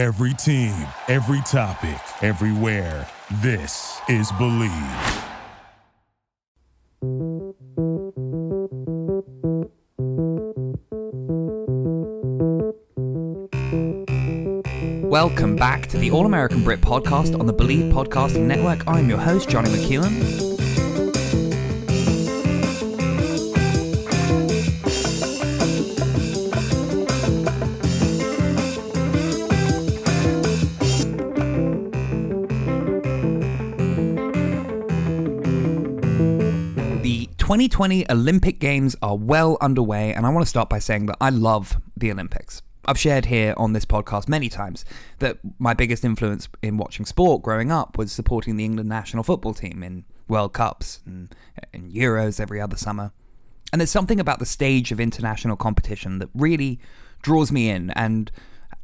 Every team, every topic, everywhere. This is Bleav. Welcome back to the All American Brit podcast on the Bleav Podcasting Network. I'm your host, Johnny McKeown. 2020 Olympic Games are well underway, and I want to start by saying that I love the Olympics. I've shared here on this podcast many times that my biggest influence in watching sport growing up was supporting the England national football team in World Cups and, and Euros every other summer. And there's something about the stage of international competition that really draws me in, and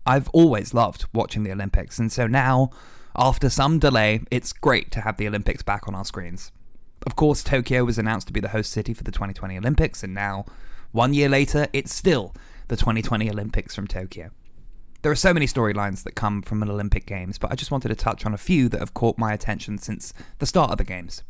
I've always loved watching the Olympics. And so now, after some delay, it's great to have the Olympics back on our screens. Of course, Tokyo was announced to be the host city for the 2020 Olympics, and now, one year later, it's still the 2020 Olympics from Tokyo. There are so many storylines that come from an Olympic Games, but I just wanted to touch on a few that have caught my attention since the start of the Games.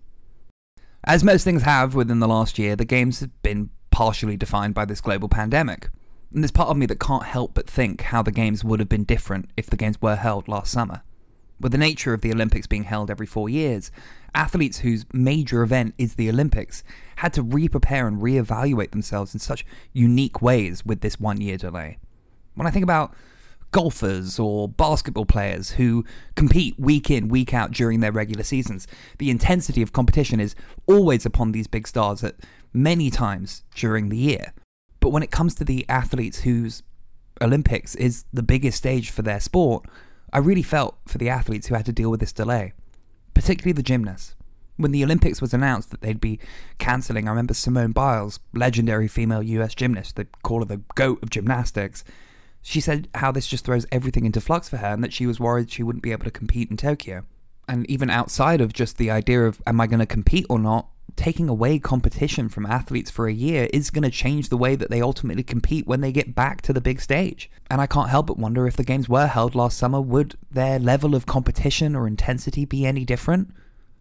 As most things have within the last year, the Games have been partially defined by this global pandemic. And there's part of me that can't help but think how the Games would have been different if the Games were held last summer. With the nature of the Olympics being held every four years, athletes whose major event is the Olympics had to re prepare and re evaluate themselves in such unique ways with this one year delay. When I think about golfers or basketball players who compete week in, week out during their regular seasons, the intensity of competition is always upon these big stars at many times during the year. But when it comes to the athletes whose Olympics is the biggest stage for their sport, I really felt for the athletes who had to deal with this delay, particularly the gymnasts. When the Olympics was announced that they'd be cancelling, I remember Simone Biles, legendary female US gymnast, they call her the GOAT of gymnastics, she said how this just throws everything into flux for her and that she was worried she wouldn't be able to compete in Tokyo. And even outside of just the idea of am I going to compete or not, taking away competition from athletes for a year is going to change the way that they ultimately compete when they get back to the big stage. And I can't help but wonder if the games were held last summer, would their level of competition or intensity be any different?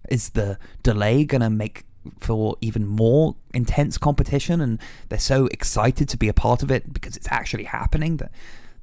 Is the delay going to make for even more intense competition and they're so excited to be a part of it because it's actually happening that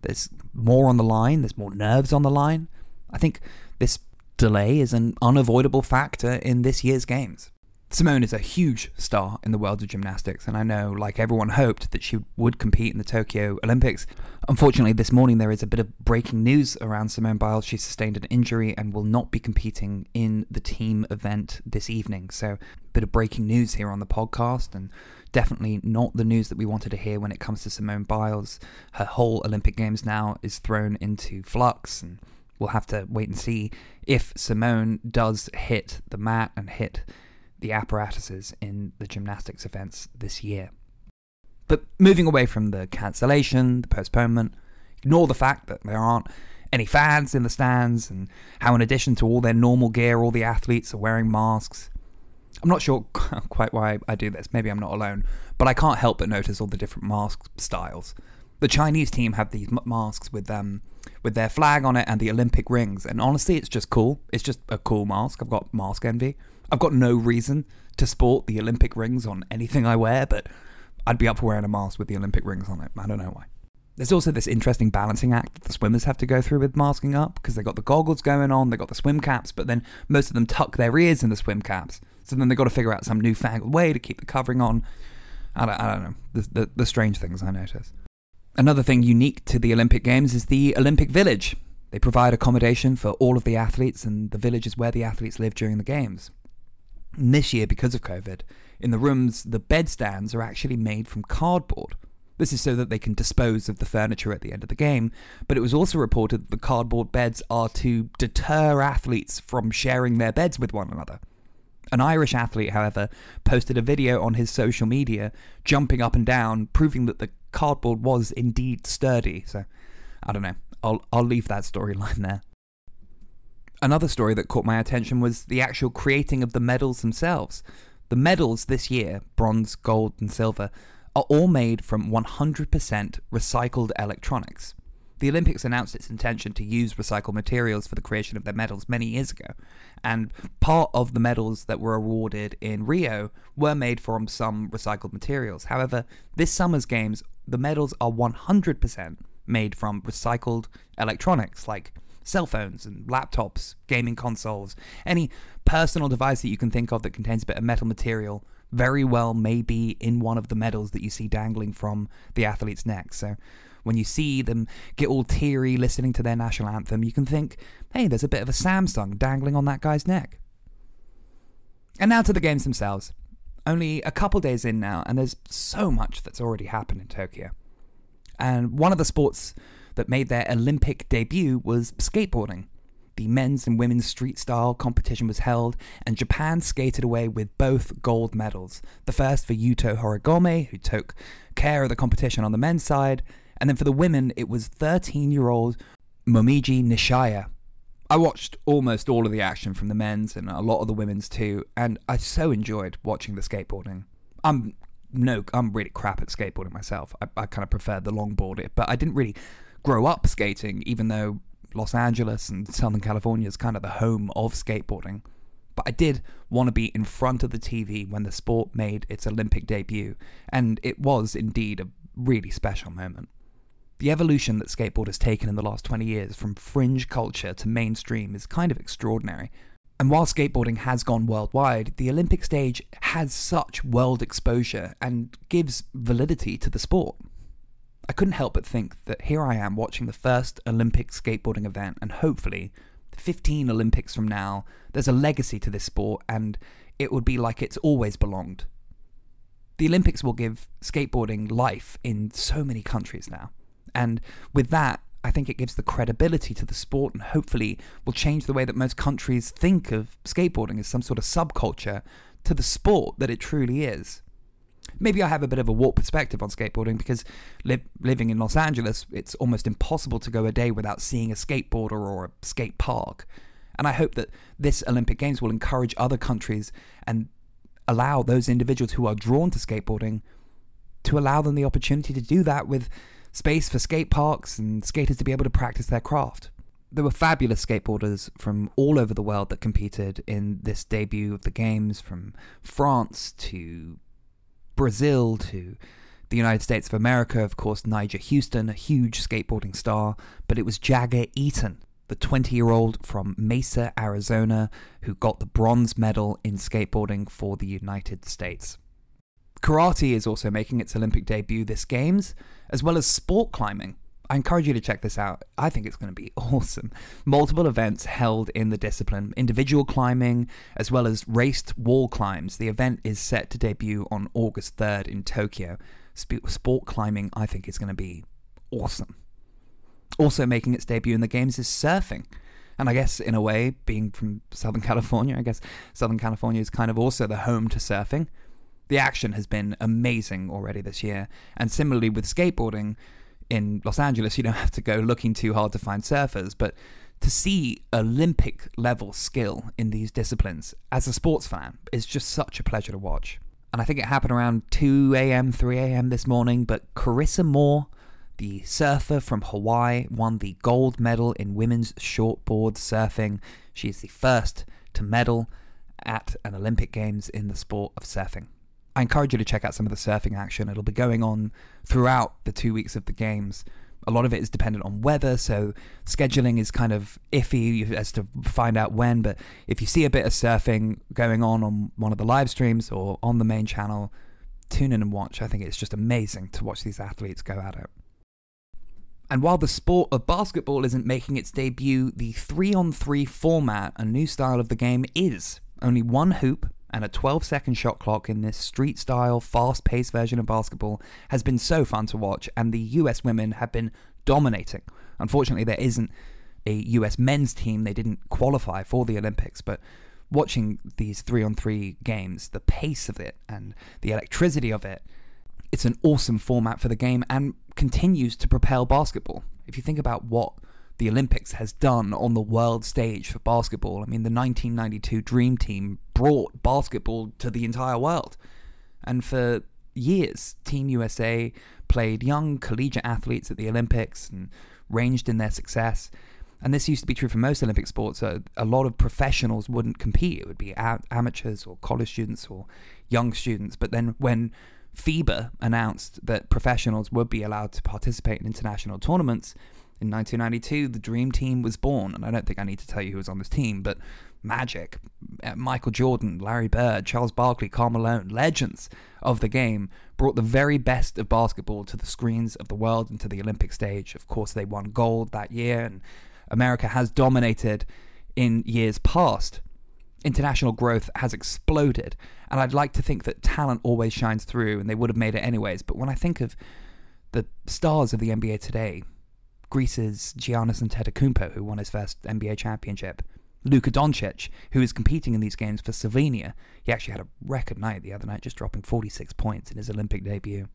there's more on the line, there's more nerves on the line? I think this delay is an unavoidable factor in this year's games. Simone is a huge star in the world of gymnastics, and I know, like everyone hoped, that she would compete in the Tokyo Olympics. Unfortunately, this morning there is a bit of breaking news around Simone Biles. She sustained an injury and will not be competing in the team event this evening. So, a bit of breaking news here on the podcast, and definitely not the news that we wanted to hear when it comes to Simone Biles. Her whole Olympic Games now is thrown into flux, and we'll have to wait and see if Simone does hit the mat and hit the apparatuses in the gymnastics events this year. But moving away from the cancellation, the postponement, ignore the fact that there aren't any fans in the stands and how, in addition to all their normal gear, all the athletes are wearing masks. I'm not sure quite why I do this. Maybe I'm not alone, but I can't help but notice all the different mask styles. The Chinese team have these masks with um with their flag on it and the Olympic rings, and honestly, it's just cool. It's just a cool mask. I've got mask envy. I've got no reason to sport the Olympic rings on anything I wear, but I'd be up for wearing a mask with the Olympic rings on it. I don't know why. There's also this interesting balancing act that the swimmers have to go through with masking up because they've got the goggles going on, they've got the swim caps, but then most of them tuck their ears in the swim caps. So then they've got to figure out some newfangled way to keep the covering on. I don't, I don't know. The, the, the strange things I notice. Another thing unique to the Olympic Games is the Olympic Village. They provide accommodation for all of the athletes, and the village is where the athletes live during the Games. And this year, because of COVID, in the rooms, the bed stands are actually made from cardboard. This is so that they can dispose of the furniture at the end of the game, but it was also reported that the cardboard beds are to deter athletes from sharing their beds with one another. An Irish athlete, however, posted a video on his social media jumping up and down, proving that the cardboard was indeed sturdy. So, I don't know. I'll, I'll leave that storyline there. Another story that caught my attention was the actual creating of the medals themselves. The medals this year, bronze, gold, and silver, are all made from 100% recycled electronics. The Olympics announced its intention to use recycled materials for the creation of their medals many years ago, and part of the medals that were awarded in Rio were made from some recycled materials. However, this summer's games, the medals are 100% made from recycled electronics like cell phones and laptops, gaming consoles, any personal device that you can think of that contains a bit of metal material very well may be in one of the medals that you see dangling from the athlete's neck. So when you see them get all teary listening to their national anthem, you can think, hey, there's a bit of a Samsung dangling on that guy's neck. And now to the games themselves. Only a couple days in now, and there's so much that's already happened in Tokyo. And one of the sports that made their Olympic debut was skateboarding. The men's and women's street style competition was held, and Japan skated away with both gold medals. The first for Yuto Horigome, who took care of the competition on the men's side, and then for the women, it was 13 year old Momiji Nishiya. I watched almost all of the action from the men's and a lot of the women's too, and I so enjoyed watching the skateboarding. I'm no, I'm really crap at skateboarding myself. I, I kind of prefer the longboard, but I didn't really grow up skating, even though Los Angeles and Southern California is kind of the home of skateboarding. But I did want to be in front of the TV when the sport made its Olympic debut, and it was indeed a really special moment. The evolution that skateboard has taken in the last 20 years from fringe culture to mainstream is kind of extraordinary. And while skateboarding has gone worldwide, the Olympic stage has such world exposure and gives validity to the sport. I couldn't help but think that here I am watching the first Olympic skateboarding event, and hopefully, 15 Olympics from now, there's a legacy to this sport, and it would be like it's always belonged. The Olympics will give skateboarding life in so many countries now. And with that, I think it gives the credibility to the sport and hopefully will change the way that most countries think of skateboarding as some sort of subculture to the sport that it truly is. Maybe I have a bit of a warped perspective on skateboarding because li- living in Los Angeles, it's almost impossible to go a day without seeing a skateboarder or a skate park. And I hope that this Olympic Games will encourage other countries and allow those individuals who are drawn to skateboarding to allow them the opportunity to do that with space for skate parks and skaters to be able to practice their craft. There were fabulous skateboarders from all over the world that competed in this debut of the Games, from France to Brazil to the United States of America, of course, Nyjah Huston, a huge skateboarding star, but it was Jagger Eaton, the 20 year old from Mesa, Arizona, who got the bronze medal in skateboarding for the United States. Karate is also making its Olympic debut this Games, as well as sport climbing. I encourage you to check this out. I think it's going to be awesome. Multiple events held in the discipline, individual climbing, as well as raced wall climbs. The event is set to debut on August 3rd in Tokyo. Sport climbing, I think, is going to be awesome. Also making its debut in the games is surfing. And I guess, in a way, being from Southern California, I guess Southern California is kind of also the home to surfing. The action has been amazing already this year. And similarly with skateboarding in Los Angeles, you don't have to go looking too hard to find surfers, but to see Olympic level skill in these disciplines as a sports fan is just such a pleasure to watch. And I think it happened around 2 a.m., 3 a.m. this morning, but Carissa Moore, the surfer from Hawaii, won the gold medal in women's shortboard surfing. She is the first to medal at an Olympic Games in the sport of surfing. I encourage you to check out some of the surfing action. It'll be going on throughout the two weeks of the games. A lot of it is dependent on weather, so scheduling is kind of iffy as to find out when. But if you see a bit of surfing going on on one of the live streams or on the main channel, tune in and watch. I think it's just amazing to watch these athletes go at it. And while the sport of basketball isn't making its debut, the 3 on 3 format, a new style of the game, is. Only one hoop, and a 12 second shot clock in this street style, fast paced version of basketball has been so fun to watch, and the US women have been dominating. Unfortunately, there isn't a US men's team, they didn't qualify for the Olympics, but watching these three on three games, the pace of it and the electricity of it, it's an awesome format for the game and continues to propel basketball. If you think about what the Olympics has done on the world stage for basketball. I mean, the 1992 Dream Team brought basketball to the entire world. And for years, Team USA played young collegiate athletes at the Olympics and ranged in their success. And this used to be true for most Olympic sports. Uh, a lot of professionals wouldn't compete. It would be amateurs or college students or young students. But then when FIBA announced that professionals would be allowed to participate in international tournaments, in 1992, the Dream Team was born, and I don't think I need to tell you who was on this team, but Magic, uh, Michael Jordan, Larry Bird, Charles Barkley, Karl Malone, legends of the game, brought the very best of basketball to the screens of the world and to the Olympic stage. Of course, they won gold that year, and America has dominated in years past. International growth has exploded, and I'd like to think that talent always shines through, and they would have made it anyways. But when I think of the stars of the NBA today, Greece's Giannis Antetokounmpo, who won his first NBA championship. Luka Doncic, who is competing in these games for Slovenia. He actually had a record night the other night, just dropping 46 points in his Olympic debut.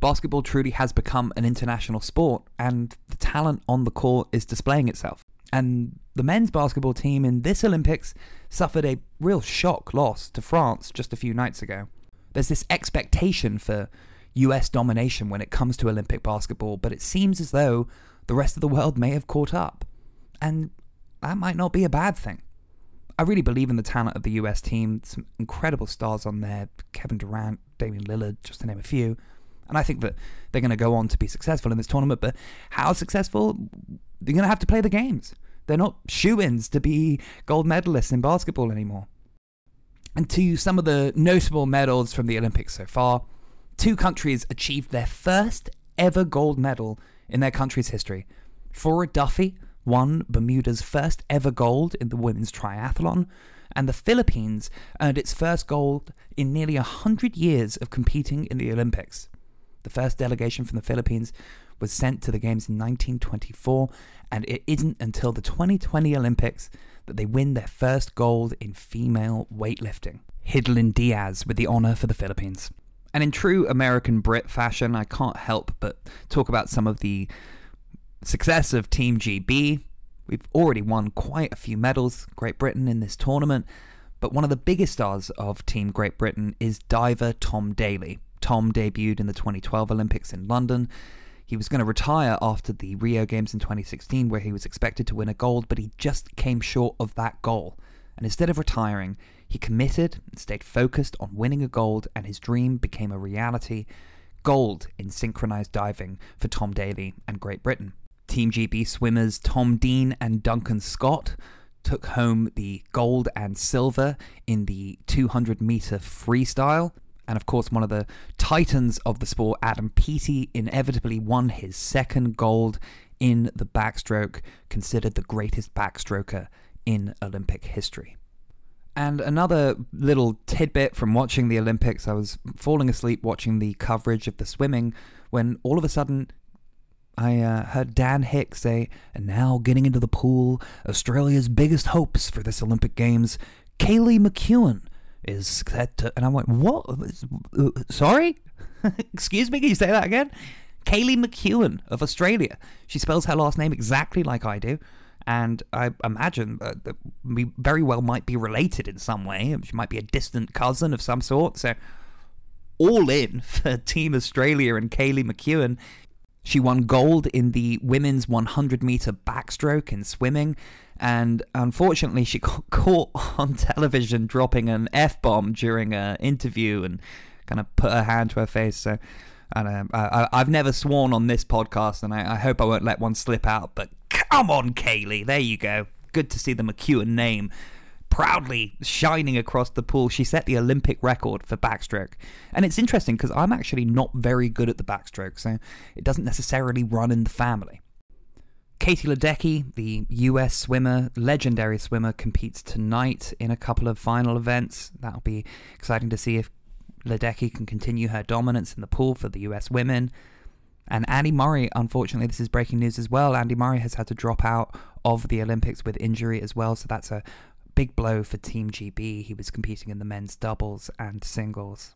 Basketball truly has become an international sport, and the talent on the court is displaying itself. And the men's basketball team in this Olympics suffered a real shock loss to France just a few nights ago. There's this expectation for US domination when it comes to Olympic basketball, but it seems as though the rest of the world may have caught up. And that might not be a bad thing. I really believe in the talent of the US team. Some incredible stars on there Kevin Durant, Damian Lillard, just to name a few. And I think that they're going to go on to be successful in this tournament. But how successful? They're going to have to play the games. They're not shoe ins to be gold medalists in basketball anymore. And to some of the notable medals from the Olympics so far, two countries achieved their first ever gold medal in their country's history. Flora Duffy won Bermuda's first ever gold in the women's triathlon, and the Philippines earned its first gold in nearly 100 years of competing in the Olympics. The first delegation from the Philippines was sent to the Games in 1924, and it isn't until the 2020 Olympics that they win their first gold in female weightlifting. Hidilyn Diaz with the honour for the Philippines. And in true American Brit fashion, I can't help but talk about some of the success of Team GB. We've already won quite a few medals, Great Britain, in this tournament, but one of the biggest stars of Team Great Britain is diver Tom Daley. Tom debuted in the 2012 Olympics in London. He was going to retire after the Rio Games in 2016, where he was expected to win a gold, but he just came short of that goal. And instead of retiring, he committed and stayed focused on winning a gold, and his dream became a reality gold in synchronized diving for Tom Daley and Great Britain. Team GB swimmers Tom Dean and Duncan Scott took home the gold and silver in the 200 meter freestyle. And of course, one of the titans of the sport, Adam Peaty, inevitably won his second gold in the backstroke, considered the greatest backstroker in Olympic history. And another little tidbit from watching the Olympics, I was falling asleep watching the coverage of the swimming when all of a sudden I uh, heard Dan Hicks say, and now getting into the pool, Australia's biggest hopes for this Olympic Games, Kaylee McKeown is set to, and I went, what? Uh, sorry? Excuse me, can you say that again? Kaylee McKeown of Australia. She spells her last name exactly like I do and I imagine that we very well might be related in some way. She might be a distant cousin of some sort. So, all in for Team Australia and Kaylee McKeown. She won gold in the women's 100 meter backstroke in swimming, and unfortunately, she got caught on television dropping an f bomb during an interview and kind of put her hand to her face. So. And um, I, have never sworn on this podcast, and I, I hope I won't let one slip out. But Come on, Kaylee. There you go. Good to see the McKeown name proudly shining across the pool. She set the Olympic record for backstroke. And it's interesting because I'm actually not very good at the backstroke, so it doesn't necessarily run in the family. Katie Ledecky, the US swimmer, legendary swimmer, competes tonight in a couple of final events. That'll be exciting to see if Ledecky can continue her dominance in the pool for the US women. And Andy Murray, unfortunately, this is breaking news as well. Andy Murray has had to drop out of the Olympics with injury as well. So that's a big blow for Team GB. He was competing in the men's doubles and singles.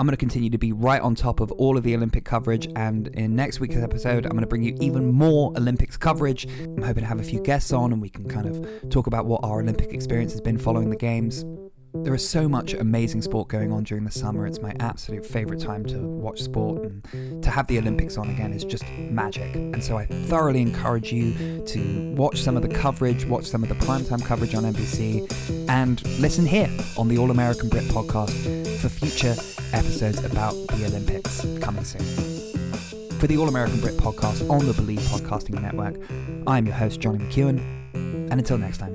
I'm going to continue to be right on top of all of the Olympic coverage, and in next week's episode, I'm going to bring you even more Olympics coverage. I'm hoping to have a few guests on, and we can kind of talk about what our Olympic experience has been following the Games. There is so much amazing sport going on during the summer. It's my absolute favourite time to watch sport, and to have the Olympics on again is just magic. And so I thoroughly encourage you to watch some of the coverage, watch some of the primetime coverage on NBC, and listen here on the All American Brit podcast for future episodes about the Olympics coming soon. For the All American Brit podcast on the Bleav Podcasting Network, I'm your host, Johnny McKeown, and until next time,